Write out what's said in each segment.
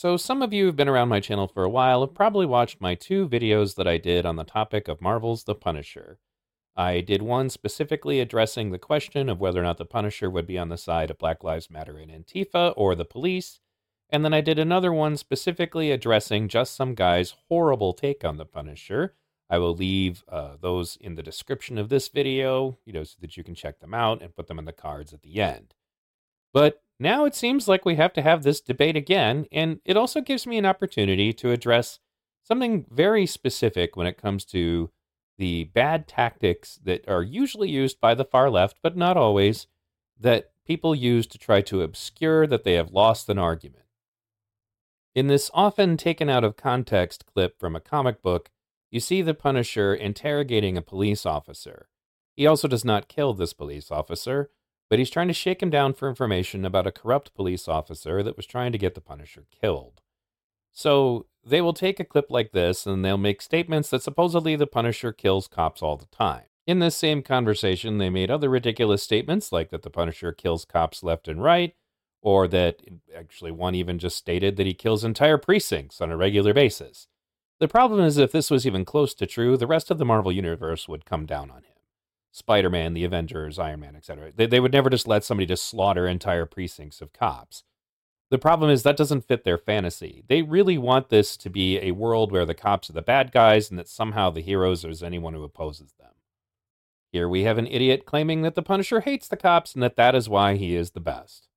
So, some of you who've been around my channel for a while have probably watched my two videos that I did on the topic of Marvel's The Punisher. I did one specifically addressing the question of whether or not The Punisher would be on the side of Black Lives Matter and Antifa or the police. And then I did another one specifically addressing just some guy's horrible take on The Punisher. I will leave uh, those in the description of this video, you know, so that you can check them out and put them in the cards at the end. But now it seems like we have to have this debate again, and it also gives me an opportunity to address something very specific when it comes to the bad tactics that are usually used by the far left, but not always, that people use to try to obscure that they have lost an argument. In this often taken out of context clip from a comic book, you see the Punisher interrogating a police officer. He also does not kill this police officer, but he's trying to shake him down for information about a corrupt police officer that was trying to get the Punisher killed. So they will take a clip like this and they'll make statements that supposedly the Punisher kills cops all the time. In this same conversation, they made other ridiculous statements like that the Punisher kills cops left and right, or that actually one even just stated that he kills entire precincts on a regular basis. The problem is, if this was even close to true, the rest of the Marvel Universe would come down on him. Spider Man, the Avengers, Iron Man, etc. They, they would never just let somebody just slaughter entire precincts of cops. The problem is that doesn't fit their fantasy. They really want this to be a world where the cops are the bad guys and that somehow the heroes is anyone who opposes them. Here we have an idiot claiming that the Punisher hates the cops and that that is why he is the best.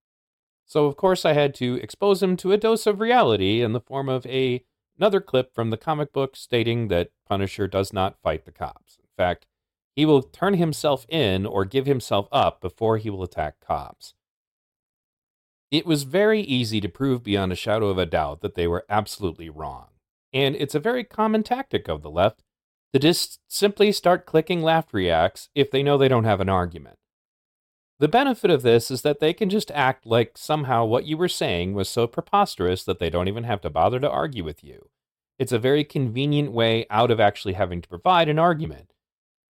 So, of course, I had to expose him to a dose of reality in the form of a, another clip from the comic book stating that Punisher does not fight the cops. In fact, he will turn himself in or give himself up before he will attack cops. It was very easy to prove beyond a shadow of a doubt that they were absolutely wrong. And it's a very common tactic of the left to just simply start clicking left reacts if they know they don't have an argument. The benefit of this is that they can just act like somehow what you were saying was so preposterous that they don't even have to bother to argue with you. It's a very convenient way out of actually having to provide an argument.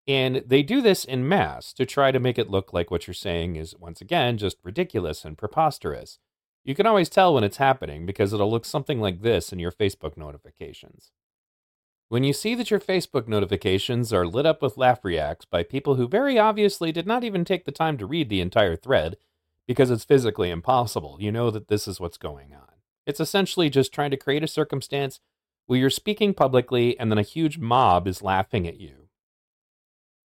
And they do this in mass to try to make it look like what you're saying is, once again, just ridiculous and preposterous. You can always tell when it's happening because it'll look something like this in your Facebook notifications. When you see that your Facebook notifications are lit up with laugh reacts by people who very obviously did not even take the time to read the entire thread because it's physically impossible, you know that this is what's going on. It's essentially just trying to create a circumstance where you're speaking publicly and then a huge mob is laughing at you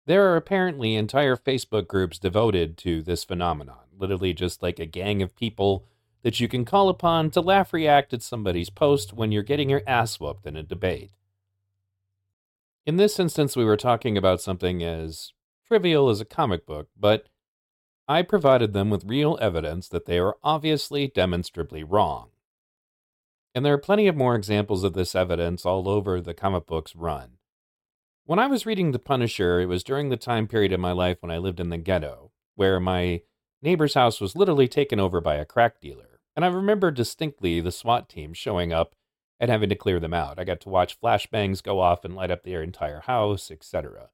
there are apparently entire Facebook groups devoted to this phenomenon, literally just like a gang of people that you can call upon to laugh react at somebody's post when you're getting your ass whooped in a debate. In this instance, we were talking about something as trivial as a comic book, but I provided them with real evidence that they are obviously demonstrably wrong. And there are plenty of more examples of this evidence all over the comic book's run. When I was reading The Punisher, it was during the time period of my life when I lived in the ghetto, where my neighbor's house was literally taken over by a crack dealer. And I remember distinctly the SWAT team showing up and having to clear them out. I got to watch flashbangs go off and light up their entire house, etc.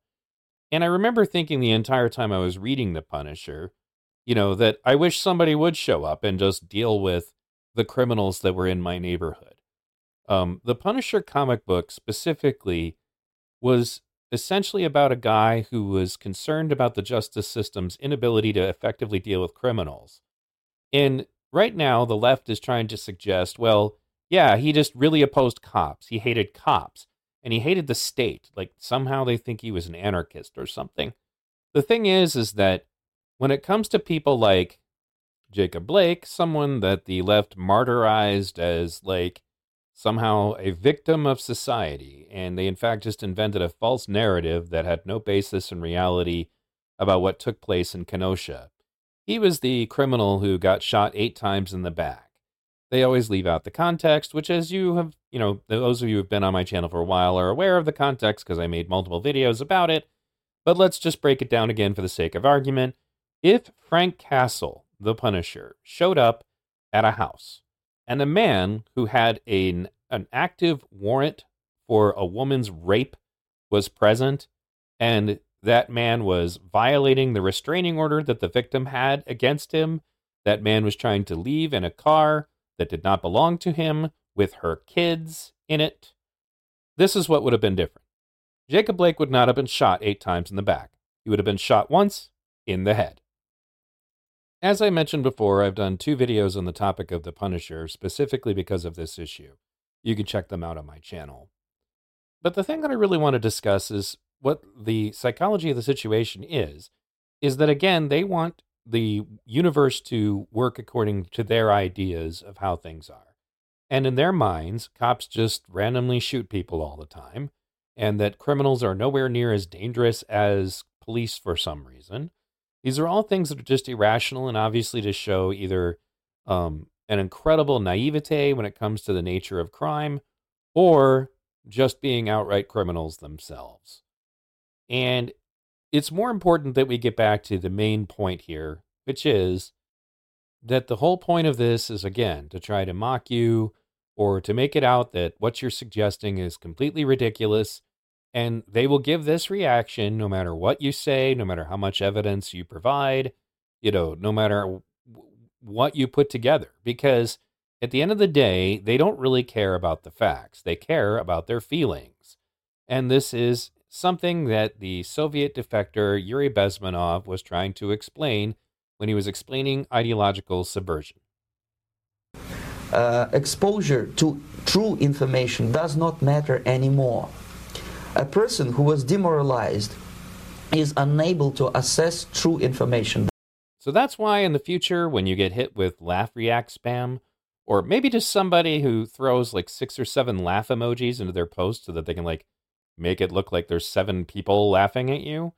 And I remember thinking the entire time I was reading The Punisher, you know, that I wish somebody would show up and just deal with the criminals that were in my neighborhood. Um, the Punisher comic book specifically was essentially about a guy who was concerned about the justice system's inability to effectively deal with criminals. And right now, the left is trying to suggest, well, yeah, he just really opposed cops. He hated cops and he hated the state. Like somehow they think he was an anarchist or something. The thing is, is that when it comes to people like Jacob Blake, someone that the left martyrized as like somehow a victim of society, and they in fact just invented a false narrative that had no basis in reality about what took place in Kenosha. He was the criminal who got shot eight times in the back. They always leave out the context, which, as you have, you know, those of you who've been on my channel for a while are aware of the context because I made multiple videos about it. But let's just break it down again for the sake of argument. If Frank Castle, the Punisher, showed up at a house and a man who had an, an active warrant for a woman's rape was present, and that man was violating the restraining order that the victim had against him. That man was trying to leave in a car that did not belong to him with her kids in it, this is what would have been different. Jacob Blake would not have been shot eight times in the back. He would have been shot once in the head. As I mentioned before, I've done two videos on the topic of the Punisher specifically because of this issue. You can check them out on my channel. But the thing that I really want to discuss is what the psychology of the situation is is that again, they want the universe to work according to their ideas of how things are. And in their minds, cops just randomly shoot people all the time, and that criminals are nowhere near as dangerous as police for some reason. These are all things that are just irrational and obviously to show either um, an incredible naivete when it comes to the nature of crime or just being outright criminals themselves. And it's more important that we get back to the main point here, which is that the whole point of this is again to try to mock you or to make it out that what you're suggesting is completely ridiculous. And they will give this reaction no matter what you say, no matter how much evidence you provide, you know, no matter what you put together. Because at the end of the day, they don't really care about the facts, they care about their feelings. And this is something that the Soviet defector Yuri Bezmenov was trying to explain when he was explaining ideological subversion. Uh, exposure to true information does not matter anymore. A person who was demoralized is unable to assess true information. So that's why in the future, when you get hit with laugh react spam, or maybe just somebody who throws like six or seven laugh emojis into their post so that they can like make it look like there's seven people laughing at you.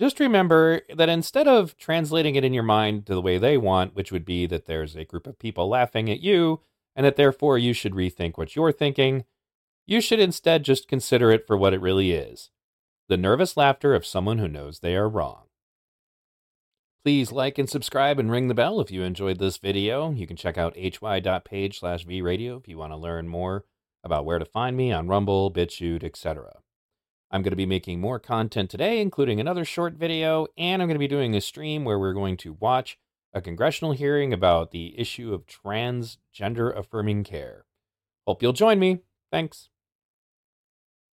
Just remember that instead of translating it in your mind to the way they want, which would be that there's a group of people laughing at you, and that therefore you should rethink what you're thinking, you should instead just consider it for what it really is the nervous laughter of someone who knows they are wrong. Please like and subscribe and ring the bell if you enjoyed this video. You can check out hy.page slash vradio if you want to learn more about where to find me on Rumble, BitChute, etc. I'm going to be making more content today, including another short video, and I'm going to be doing a stream where we're going to watch a congressional hearing about the issue of transgender affirming care. Hope you'll join me. Thanks.